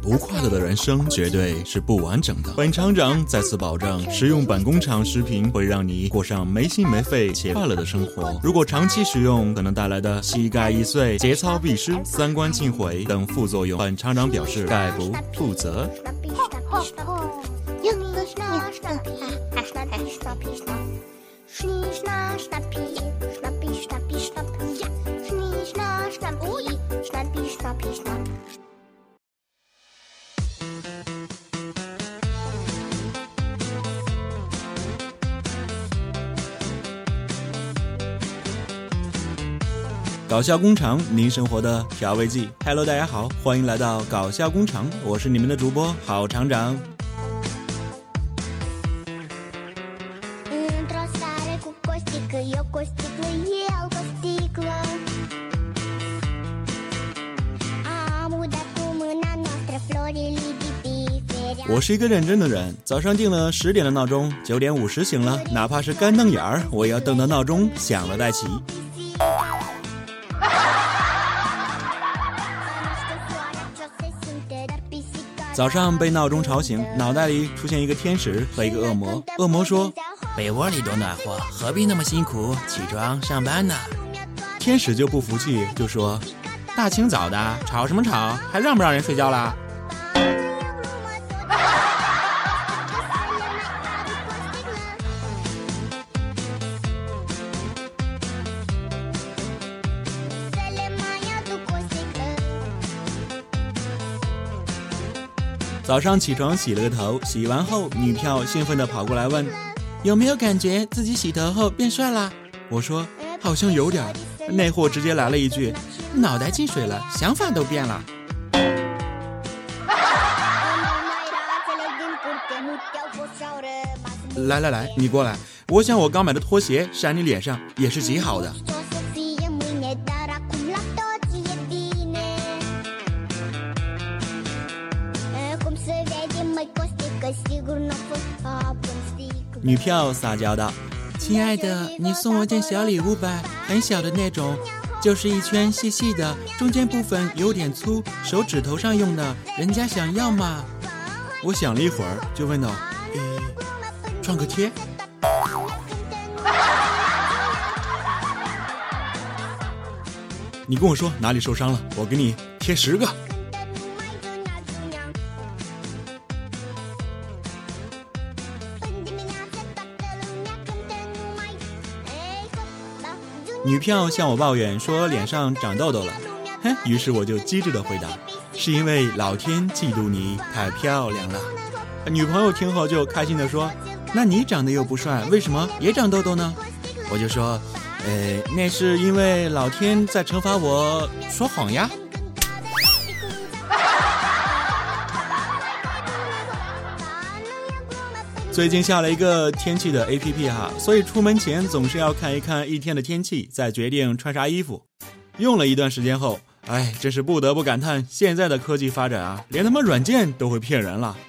不快乐的人生绝对是不完整的。本厂长再次保证，食用本工厂食品会让你过上没心没肺且快乐的生活。如果长期食用，可能带来的膝盖易碎、节操必失、三观尽毁等副作用，本厂长表示概不负责。搞笑工厂，您生活的调味剂。Hello，大家好，欢迎来到搞笑工厂，我是你们的主播郝厂长。我是一个认真的人，早上定了十点的闹钟，九点五十醒了，哪怕是干瞪眼儿，我也要瞪到闹钟响了再起。早上被闹钟吵醒，脑袋里出现一个天使和一个恶魔。恶魔说：“被窝里多暖和，何必那么辛苦起床上班呢？”天使就不服气，就说：“大清早的吵什么吵，还让不让人睡觉啦？”早上起床洗了个头，洗完后女票兴奋地跑过来问：“有没有感觉自己洗头后变帅了？”我说：“好像有点。”那货直接来了一句：“脑袋进水了，想法都变了。”来来来，你过来，我想我刚买的拖鞋扇你脸上也是极好的。女票撒娇道：“亲爱的，你送我件小礼物吧，很小的那种，就是一圈细细的，中间部分有点粗，手指头上用的，人家想要嘛？”我想了一会儿，就问道：“诶，创可贴？你跟我说哪里受伤了，我给你贴十个。”女票向我抱怨说脸上长痘痘了，哼，于是我就机智的回答，是因为老天嫉妒你太漂亮了。女朋友听后就开心的说，那你长得又不帅，为什么也长痘痘呢？我就说，呃，那是因为老天在惩罚我说谎呀。最近下了一个天气的 A P P 哈，所以出门前总是要看一看一天的天气，再决定穿啥衣服。用了一段时间后，哎，真是不得不感叹现在的科技发展啊，连他妈软件都会骗人了。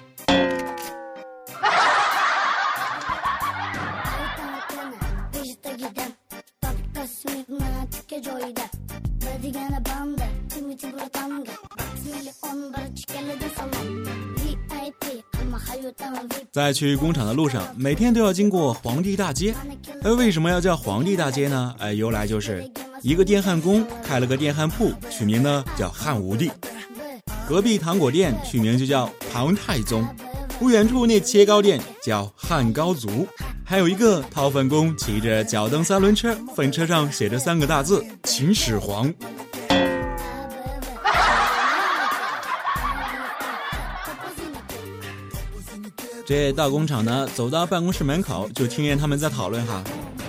在去工厂的路上，每天都要经过皇帝大街。哎，为什么要叫皇帝大街呢？哎，由来就是一个电焊工开了个电焊铺，取名呢叫汉武帝。隔壁糖果店取名就叫唐太宗。不远处那切糕店叫汉高祖。还有一个掏粪工骑着脚蹬三轮车，粪车上写着三个大字：秦始皇。这到工厂呢，走到办公室门口，就听见他们在讨论哈。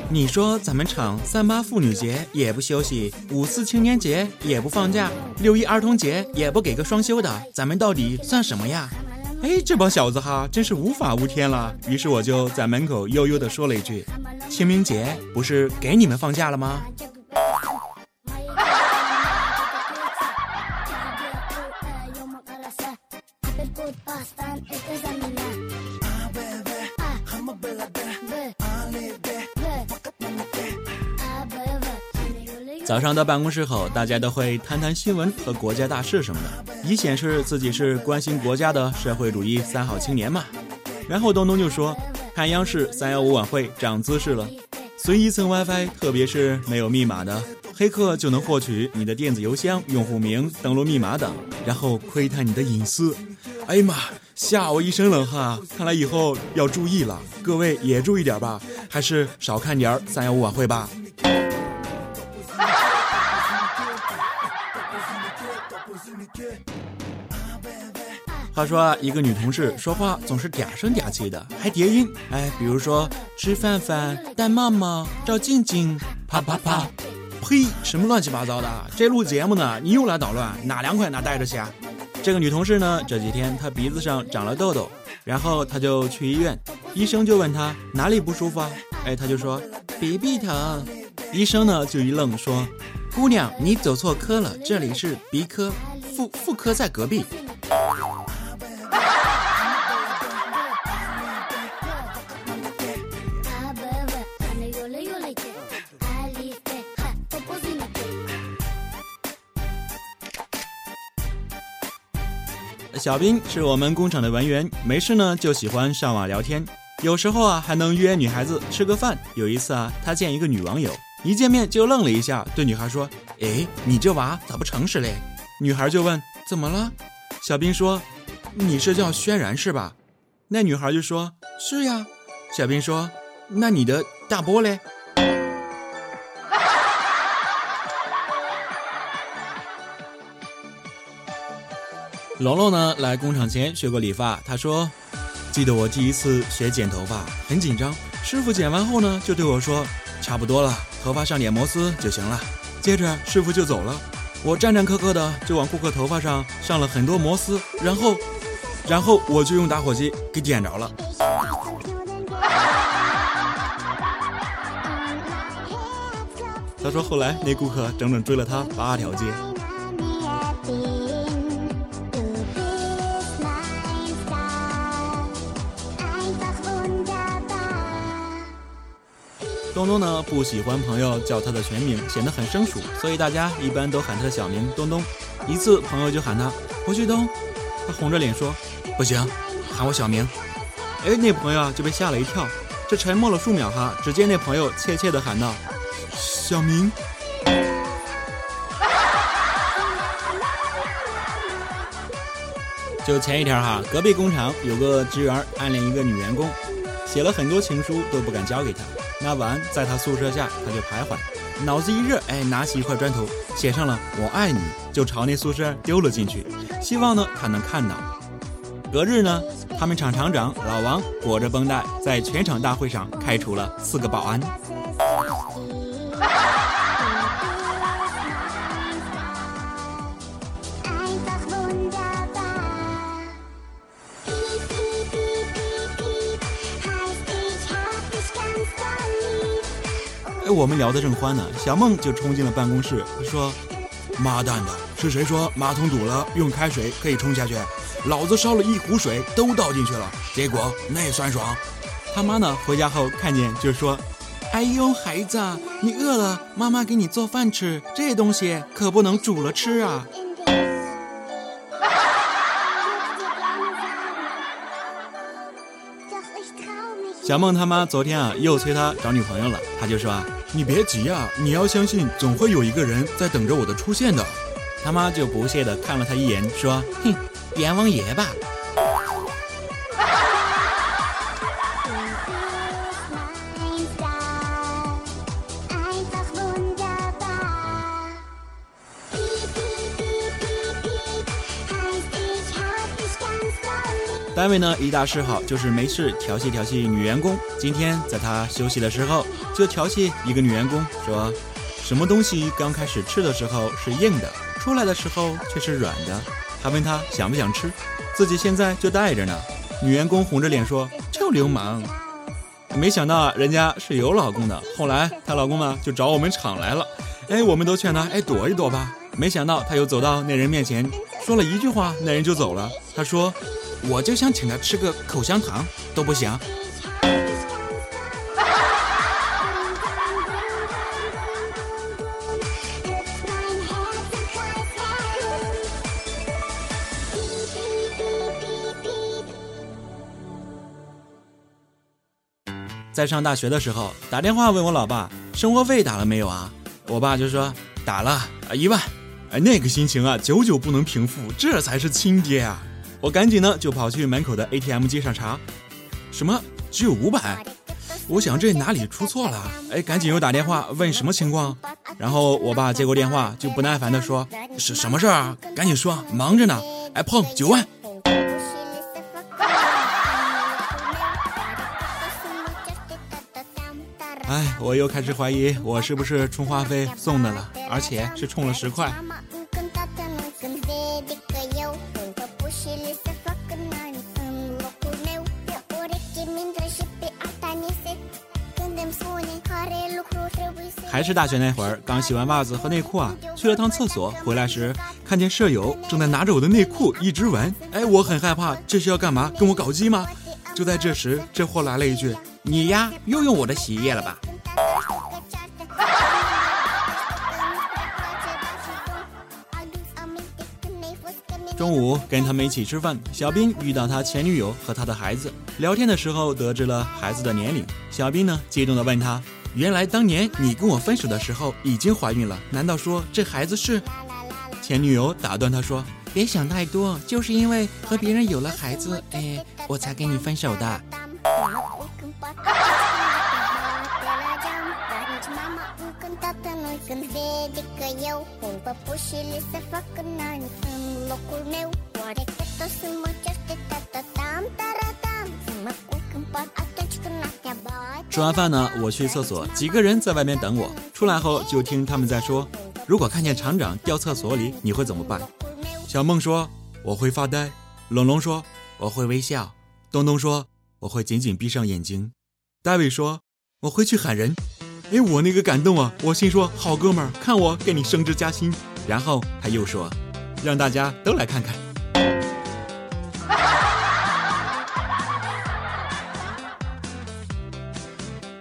你说咱们厂三八妇女节也不休息，五四青年节也不放假，六一儿童节也不给个双休的，咱们到底算什么呀？哎，这帮小子哈，真是无法无天了。于是我就在门口悠悠地说了一句：“清明节不是给你们放假了吗？”早上到办公室后，大家都会谈谈新闻和国家大事什么的，以显示自己是关心国家的社会主义三好青年嘛。然后东东就说：“看央视三幺五晚会长姿势了，随意蹭 WiFi，特别是没有密码的黑客就能获取你的电子邮箱、用户名、登录密码等，然后窥探你的隐私。哎呀妈，吓我一身冷汗！看来以后要注意了，各位也注意点吧，还是少看点三幺五晚会吧。”话说啊，一个女同事说话总是嗲声嗲气的，还叠音。哎，比如说吃饭饭、带妈妈、照镜镜、啪啪啪。呸！什么乱七八糟的？这录节目呢，你又来捣乱，哪凉快哪待着去啊！这个女同事呢，这几天她鼻子上长了痘痘，然后她就去医院，医生就问她哪里不舒服啊？哎，她就说鼻鼻疼。医生呢就一愣，说：“姑娘，你走错科了，这里是鼻科，妇妇科在隔壁。”小兵是我们工厂的文员，没事呢就喜欢上网聊天，有时候啊还能约女孩子吃个饭。有一次啊，他见一个女网友，一见面就愣了一下，对女孩说：“哎，你这娃咋不诚实嘞？”女孩就问：“怎么了？”小兵说：“你是叫轩然是吧？”那女孩就说：“是呀。”小兵说：“那你的大波嘞？”龙龙呢来工厂前学过理发，他说：“记得我第一次学剪头发，很紧张。师傅剪完后呢，就对我说：‘差不多了，头发上点摩丝就行了。’接着师傅就走了，我战战兢兢的就往顾客头发上上了很多摩丝，然后，然后我就用打火机给点着了。他说后来那顾客整整追了他八条街。”东呢不喜欢朋友叫他的全名，显得很生疏，所以大家一般都喊他的小名东东。一次朋友就喊他胡旭东，他红着脸说不行，喊我小名。哎，那朋友啊就被吓了一跳，这沉默了数秒哈，只见那朋友怯怯的喊道：“小明。”就前一天哈，隔壁工厂有个职员暗恋一个女员工，写了很多情书都不敢交给她。那晚在他宿舍下，他就徘徊，脑子一热，哎，拿起一块砖头，写上了“我爱你”，就朝那宿舍丢了进去，希望呢他能看到。隔日呢，他们厂厂长老王裹着绷带，在全厂大会上开除了四个保安。我们聊得正欢呢，小梦就冲进了办公室，说：“妈蛋的，是谁说马桶堵了用开水可以冲下去？老子烧了一壶水都倒进去了，结果那酸爽。”他妈呢，回家后看见就说：“哎呦，孩子，你饿了，妈妈给你做饭吃，这东西可不能煮了吃啊。”小梦他妈昨天啊又催他找女朋友了，他就说啊。你别急啊，你要相信，总会有一个人在等着我的出现的。他妈就不屑的看了他一眼，说：“哼，阎王爷吧。”单位呢一大嗜好就是没事调戏调戏女员工。今天在他休息的时候，就调戏一个女员工，说什么东西刚开始吃的时候是硬的，出来的时候却是软的。他问他想不想吃，自己现在就带着呢。女员工红着脸说：“臭流氓！”没想到啊，人家是有老公的。后来她老公呢就找我们厂来了，哎，我们都劝他哎躲一躲吧。没想到他又走到那人面前，说了一句话，那人就走了。他说。我就想请他吃个口香糖都不行。在上大学的时候，打电话问我老爸生活费打了没有啊？我爸就说打了啊，一万。哎，那个心情啊，久久不能平复，这才是亲爹啊！我赶紧呢就跑去门口的 ATM 机上查，什么只有五百？我想这哪里出错了？哎，赶紧又打电话问什么情况。然后我爸接过电话就不耐烦的说：“是什么事儿啊？赶紧说，忙着呢。”哎，碰九万。哎，我又开始怀疑我是不是充话费送的了，而且是充了十块。是大学那会儿，刚洗完袜子和内裤啊，去了趟厕所，回来时看见舍友正在拿着我的内裤一直闻，哎，我很害怕，这是要干嘛？跟我搞基吗？就在这时，这货来了一句：“你呀，又用我的洗衣液了吧？”中午跟他们一起吃饭，小兵遇到他前女友和他的孩子，聊天的时候得知了孩子的年龄，小兵呢激动的问他。原来当年你跟我分手的时候已经怀孕了，难道说这孩子是？前女友打断他说：“别想太多，就是因为和别人有了孩子，哎，我才跟你分手的。”吃完饭呢，我去厕所，几个人在外面等我。出来后就听他们在说：“如果看见厂长掉厕所里，你会怎么办？”小梦说：“我会发呆。”龙龙说：“我会微笑。”东东说：“我会紧紧闭上眼睛。”大卫说：“我会去喊人。”哎，我那个感动啊！我心说：“好哥们儿，看我给你升职加薪。”然后他又说：“让大家都来看看。”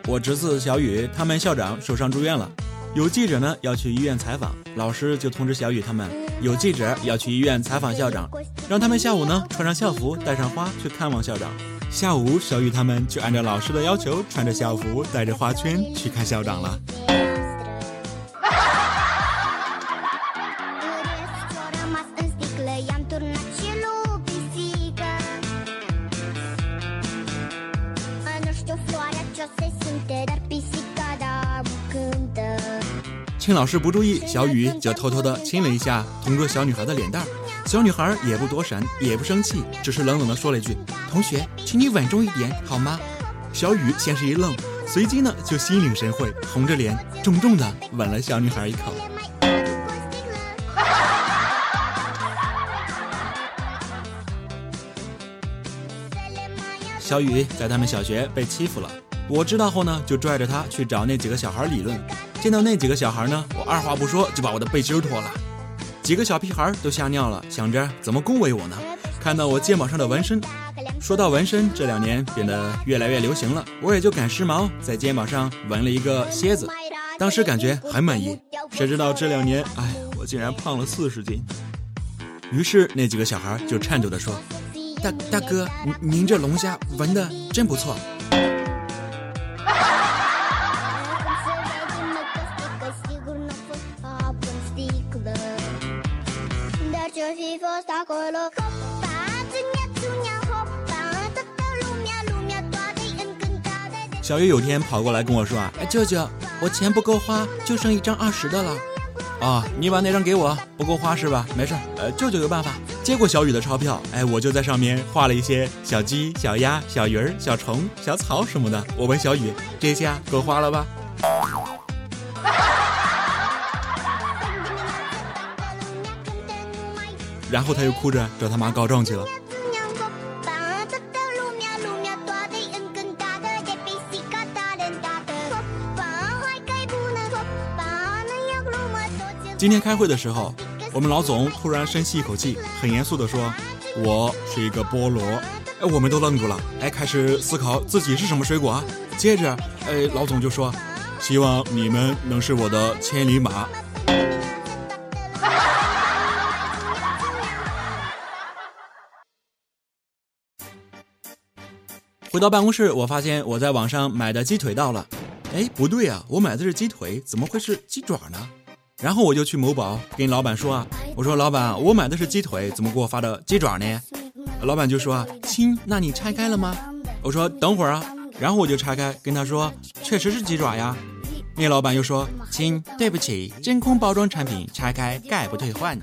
我侄子小雨他们校长受伤住院了，有记者呢要去医院采访，老师就通知小雨他们有记者要去医院采访校长，让他们下午呢穿上校服，带上花去看望校长。下午小雨他们就按照老师的要求，穿着校服，带着花圈去看校长了。趁老师不注意，小雨就偷偷的亲了一下同桌小女孩的脸蛋儿。小女孩也不躲闪，也不生气，只是冷冷的说了一句：“同学，请你稳重一点好吗？”小雨先是一愣，随即呢就心领神会，红着脸重重的吻了小女孩一口。小雨在他们小学被欺负了，我知道后呢，就拽着他去找那几个小孩理论。见到那几个小孩呢，我二话不说就把我的背心脱了，几个小屁孩都吓尿了，想着怎么恭维我呢？看到我肩膀上的纹身，说到纹身，这两年变得越来越流行了，我也就赶时髦，在肩膀上纹了一个蝎子，当时感觉很满意。谁知道这两年，哎，我竟然胖了四十斤。于是那几个小孩就颤抖地说：“大大哥，您这龙虾纹的真不错。”小雨有天跑过来跟我说啊，哎，舅舅，我钱不够花，就剩一张二十的了。啊，你把那张给我，不够花是吧？没事，呃，舅舅有办法。接过小雨的钞票，哎，我就在上面画了一些小鸡、小鸭、小鱼儿、小虫、小草什么的。我问小雨，这下够花了吧？然后他又哭着找他妈告状去了。今天开会的时候，我们老总突然深吸一口气，很严肃地说：“我是一个菠萝。”哎，我们都愣住了，哎，开始思考自己是什么水果。接着，哎，老总就说：“希望你们能是我的千里马。”回到办公室，我发现我在网上买的鸡腿到了。哎，不对啊，我买的是鸡腿，怎么会是鸡爪呢？然后我就去某宝跟老板说啊，我说老板，我买的是鸡腿，怎么给我发的鸡爪呢？老板就说啊，亲，那你拆开了吗？我说等会儿啊，然后我就拆开，跟他说，确实是鸡爪呀。那老板又说，亲，对不起，真空包装产品，拆开概不退换。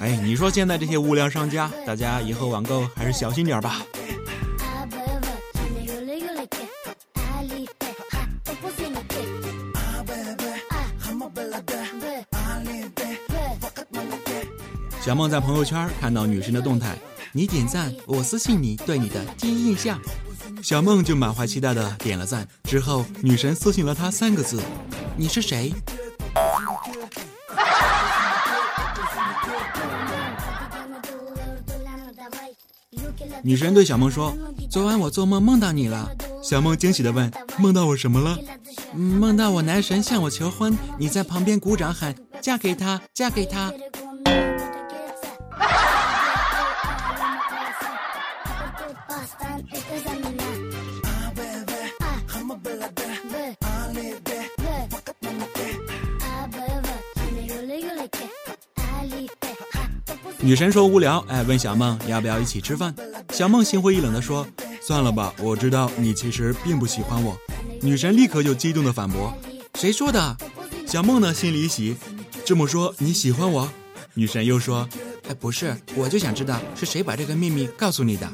哎，你说现在这些无良商家，大家以后网购还是小心点吧。小梦在朋友圈看到女神的动态，你点赞，我私信你对你的第一印象。小梦就满怀期待的点了赞，之后女神私信了她三个字：你是谁？女神对小梦说：“昨晚我做梦梦到你了。”小梦惊喜的问：“梦到我什么了？”“梦到我男神向我求婚，你在旁边鼓掌喊嫁给他，嫁给他。”女神说无聊，哎，问小梦要不要一起吃饭。小梦心灰意冷地说：“算了吧，我知道你其实并不喜欢我。”女神立刻就激动的反驳：“谁说的？”小梦呢心里一喜，这么说你喜欢我？女神又说：“哎，不是，我就想知道是谁把这个秘密告诉你的。”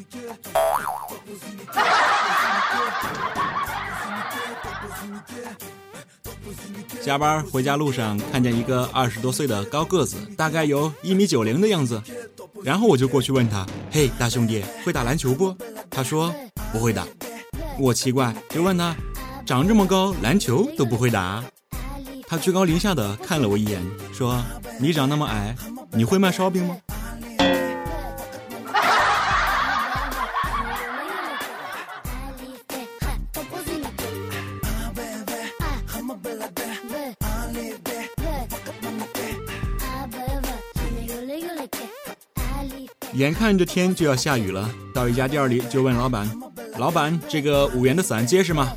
加班回家路上，看见一个二十多岁的高个子，大概有一米九零的样子。然后我就过去问他：“嘿，大兄弟，会打篮球不？”他说：“不会打。”我奇怪，就问他：“长这么高，篮球都不会打？”他居高临下的看了我一眼，说：“你长那么矮，你会卖烧饼吗？”眼看着天就要下雨了，到一家店里就问老板：“老板，这个五元的伞结实吗？”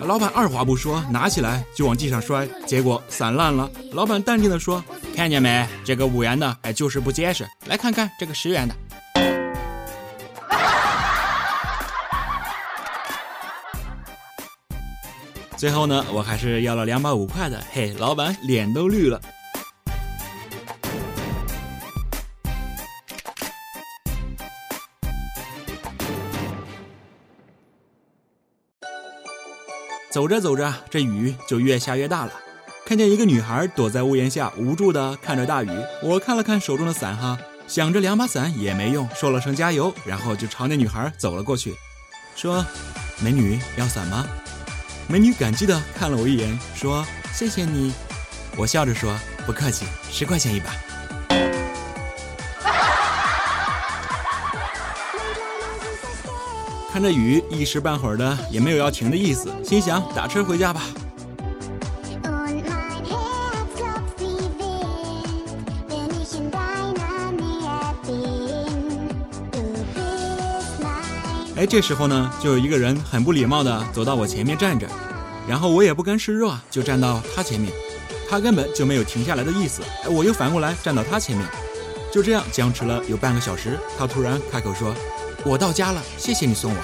老板二话不说，拿起来就往地上摔，结果伞烂了。老板淡定的说：“看见没？这个五元的，哎，就是不结实。来看看这个十元的。”最后呢，我还是要了两把五块的，嘿，老板脸都绿了。走着走着，这雨就越下越大了。看见一个女孩躲在屋檐下，无助的看着大雨。我看了看手中的伞，哈，想着两把伞也没用，说了声加油，然后就朝那女孩走了过去，说：“美女，要伞吗？”美女感激的看了我一眼，说：“谢谢你。”我笑着说：“不客气，十块钱一把。”看着雨，一时半会儿的也没有要停的意思，心想打车回家吧。哎，这时候呢，就有一个人很不礼貌的走到我前面站着，然后我也不甘示弱，就站到他前面，他根本就没有停下来的意思。哎，我又反过来站到他前面，就这样僵持了有半个小时，他突然开口说。我到家了，谢谢你送我。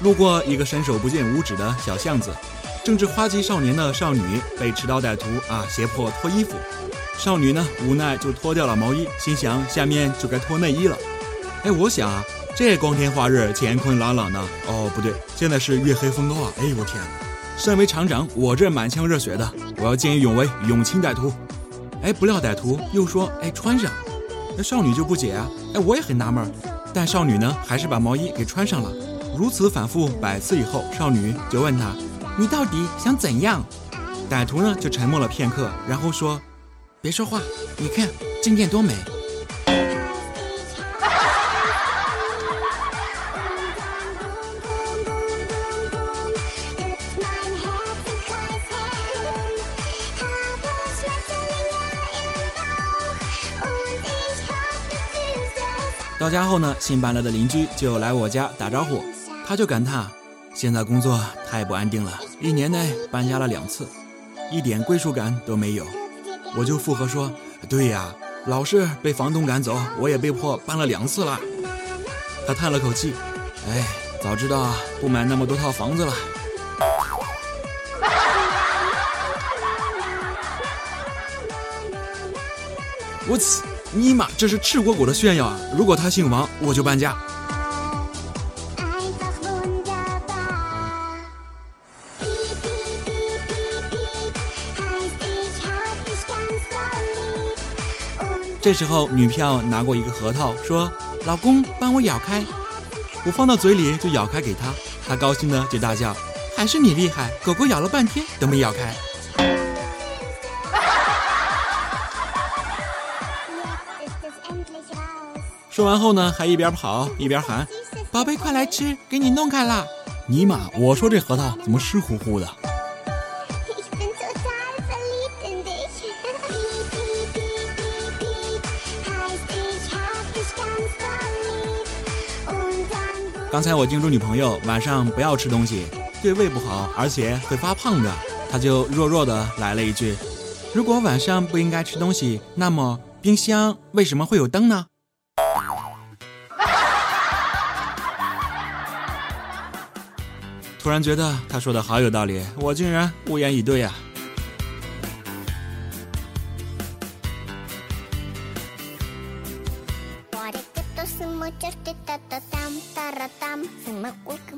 路过一个伸手不见五指的小巷子，正值花季少年的少女被持刀歹徒啊胁迫脱衣服，少女呢无奈就脱掉了毛衣，心想下面就该脱内衣了。哎，我想啊，这光天化日，乾坤朗朗的，哦不对，现在是月黑风高啊！哎呦我天！身为厂长，我这满腔热血的，我要见义勇为，勇擒歹徒。哎，不料歹徒又说：“哎，穿上。”那少女就不解啊。哎，我也很纳闷，但少女呢，还是把毛衣给穿上了。如此反复百次以后，少女就问他：“你到底想怎样？”歹徒呢，就沉默了片刻，然后说：“别说话，你看这件多美。”到家后呢，新搬来的邻居就来我家打招呼，他就感叹：现在工作太不安定了，一年内搬家了两次，一点归属感都没有。我就附和说：对呀，老是被房东赶走，我也被迫搬了两次了。他叹了口气：哎，早知道不买那么多套房子了。我操！尼玛，这是赤果果的炫耀啊！如果他姓王，我就搬家。这时候，女票拿过一个核桃，说：“老公，帮我咬开。”我放到嘴里就咬开给他，他高兴的就大叫：“还是你厉害！狗狗咬了半天都没咬开。”说完后呢，还一边跑一边喊：“宝贝，快来吃，给你弄开了。”尼玛，我说这核桃怎么湿乎乎的？刚才我叮嘱女朋友晚上不要吃东西，对胃不好，而且会发胖的。她就弱弱的来了一句：“如果晚上不应该吃东西，那么冰箱为什么会有灯呢？”突然觉得他说的好有道理，我竟然无言以对呀。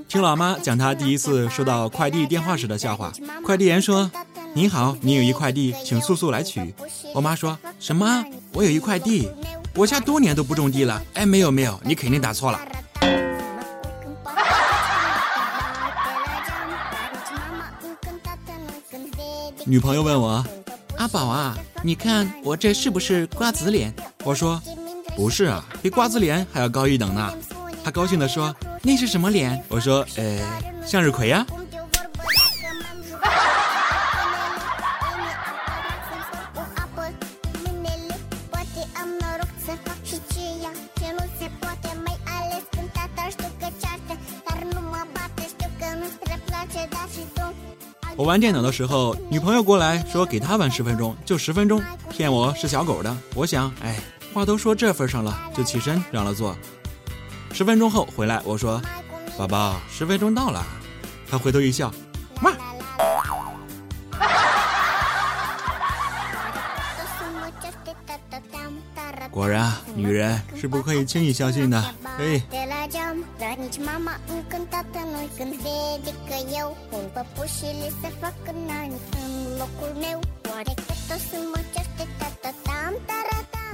听老妈讲她第一次收到快递电话时的笑话。快递员说：“你好，你有一快递，请速速来取。”我妈说什么？我有一块地，我家多年都不种地了。哎，没有没有，你肯定打错了。女朋友问我：“阿宝啊，你看我这是不是瓜子脸？”我说：“不是啊，比瓜子脸还要高一等呢。”她高兴地说：“那是什么脸？”我说：“呃，向日葵呀。”我玩电脑的时候，女朋友过来说给她玩十分钟，就十分钟，骗我是小狗的。我想，哎，话都说这份上了，就起身让了座。十分钟后回来，我说，宝宝，十分钟到了。她回头一笑，妈。果然，女人是不可以轻易相信的。嘿。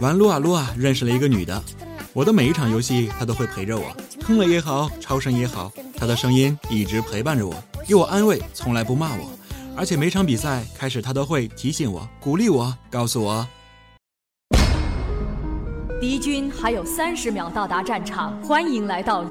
玩撸啊撸啊，认识了一个女的。我的每一场游戏，她都会陪着我，坑了也好，超神也好，她的声音一直陪伴着我，给我安慰，从来不骂我。而且每场比赛开始，她都会提醒我、鼓励我，告诉我。敌军还有三十秒到达战场，欢迎来到。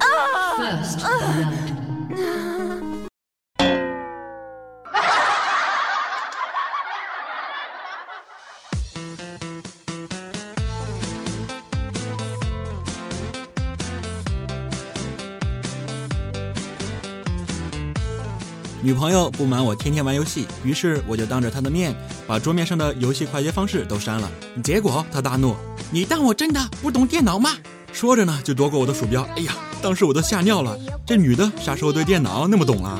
女朋友不满我天天玩游戏，于是我就当着她的面把桌面上的游戏快捷方式都删了。结果她大怒。你当我真的不懂电脑吗？说着呢，就夺过我的鼠标。哎呀，当时我都吓尿了。这女的啥时候对电脑那么懂了？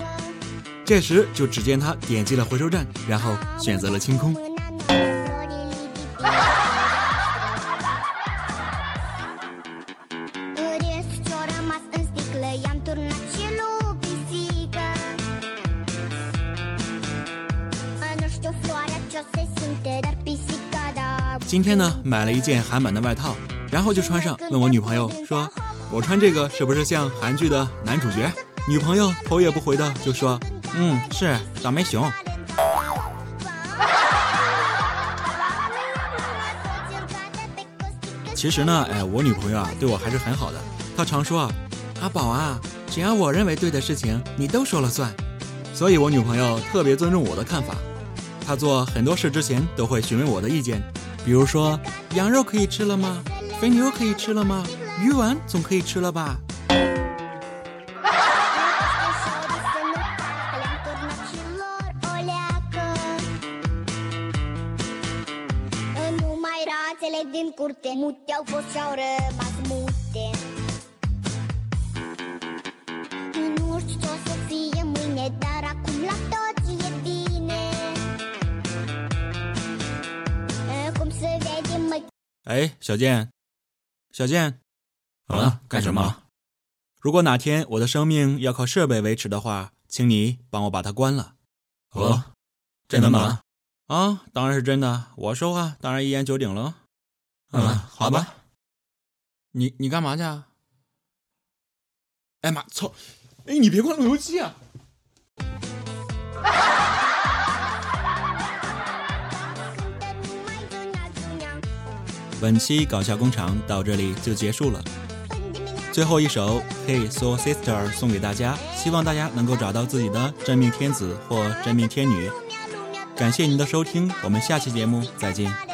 这时就只见她点击了回收站，然后选择了清空。天呢，买了一件韩版的外套，然后就穿上，问我女朋友说：“我穿这个是不是像韩剧的男主角？”女朋友头也不回的就说：“嗯，是倒霉熊。” 其实呢，哎，我女朋友啊，对我还是很好的。她常说：“阿宝啊，只要我认为对的事情，你都说了算。”所以，我女朋友特别尊重我的看法。她做很多事之前都会询问我的意见。比如说，羊肉可以吃了吗？肥牛可以吃了吗？鱼丸总可以吃了吧？哎，小健，小健，啊，干什么？如果哪天我的生命要靠设备维持的话，请你帮我把它关了。哦，真的吗？啊，当然是真的。我说话当然一言九鼎了。嗯，好吧。你你干嘛去？啊哎妈，操！哎，你别关路由器啊！本期搞笑工厂到这里就结束了。最后一首《Hey So Sister》送给大家，希望大家能够找到自己的真命天子或真命天女。感谢您的收听，我们下期节目再见。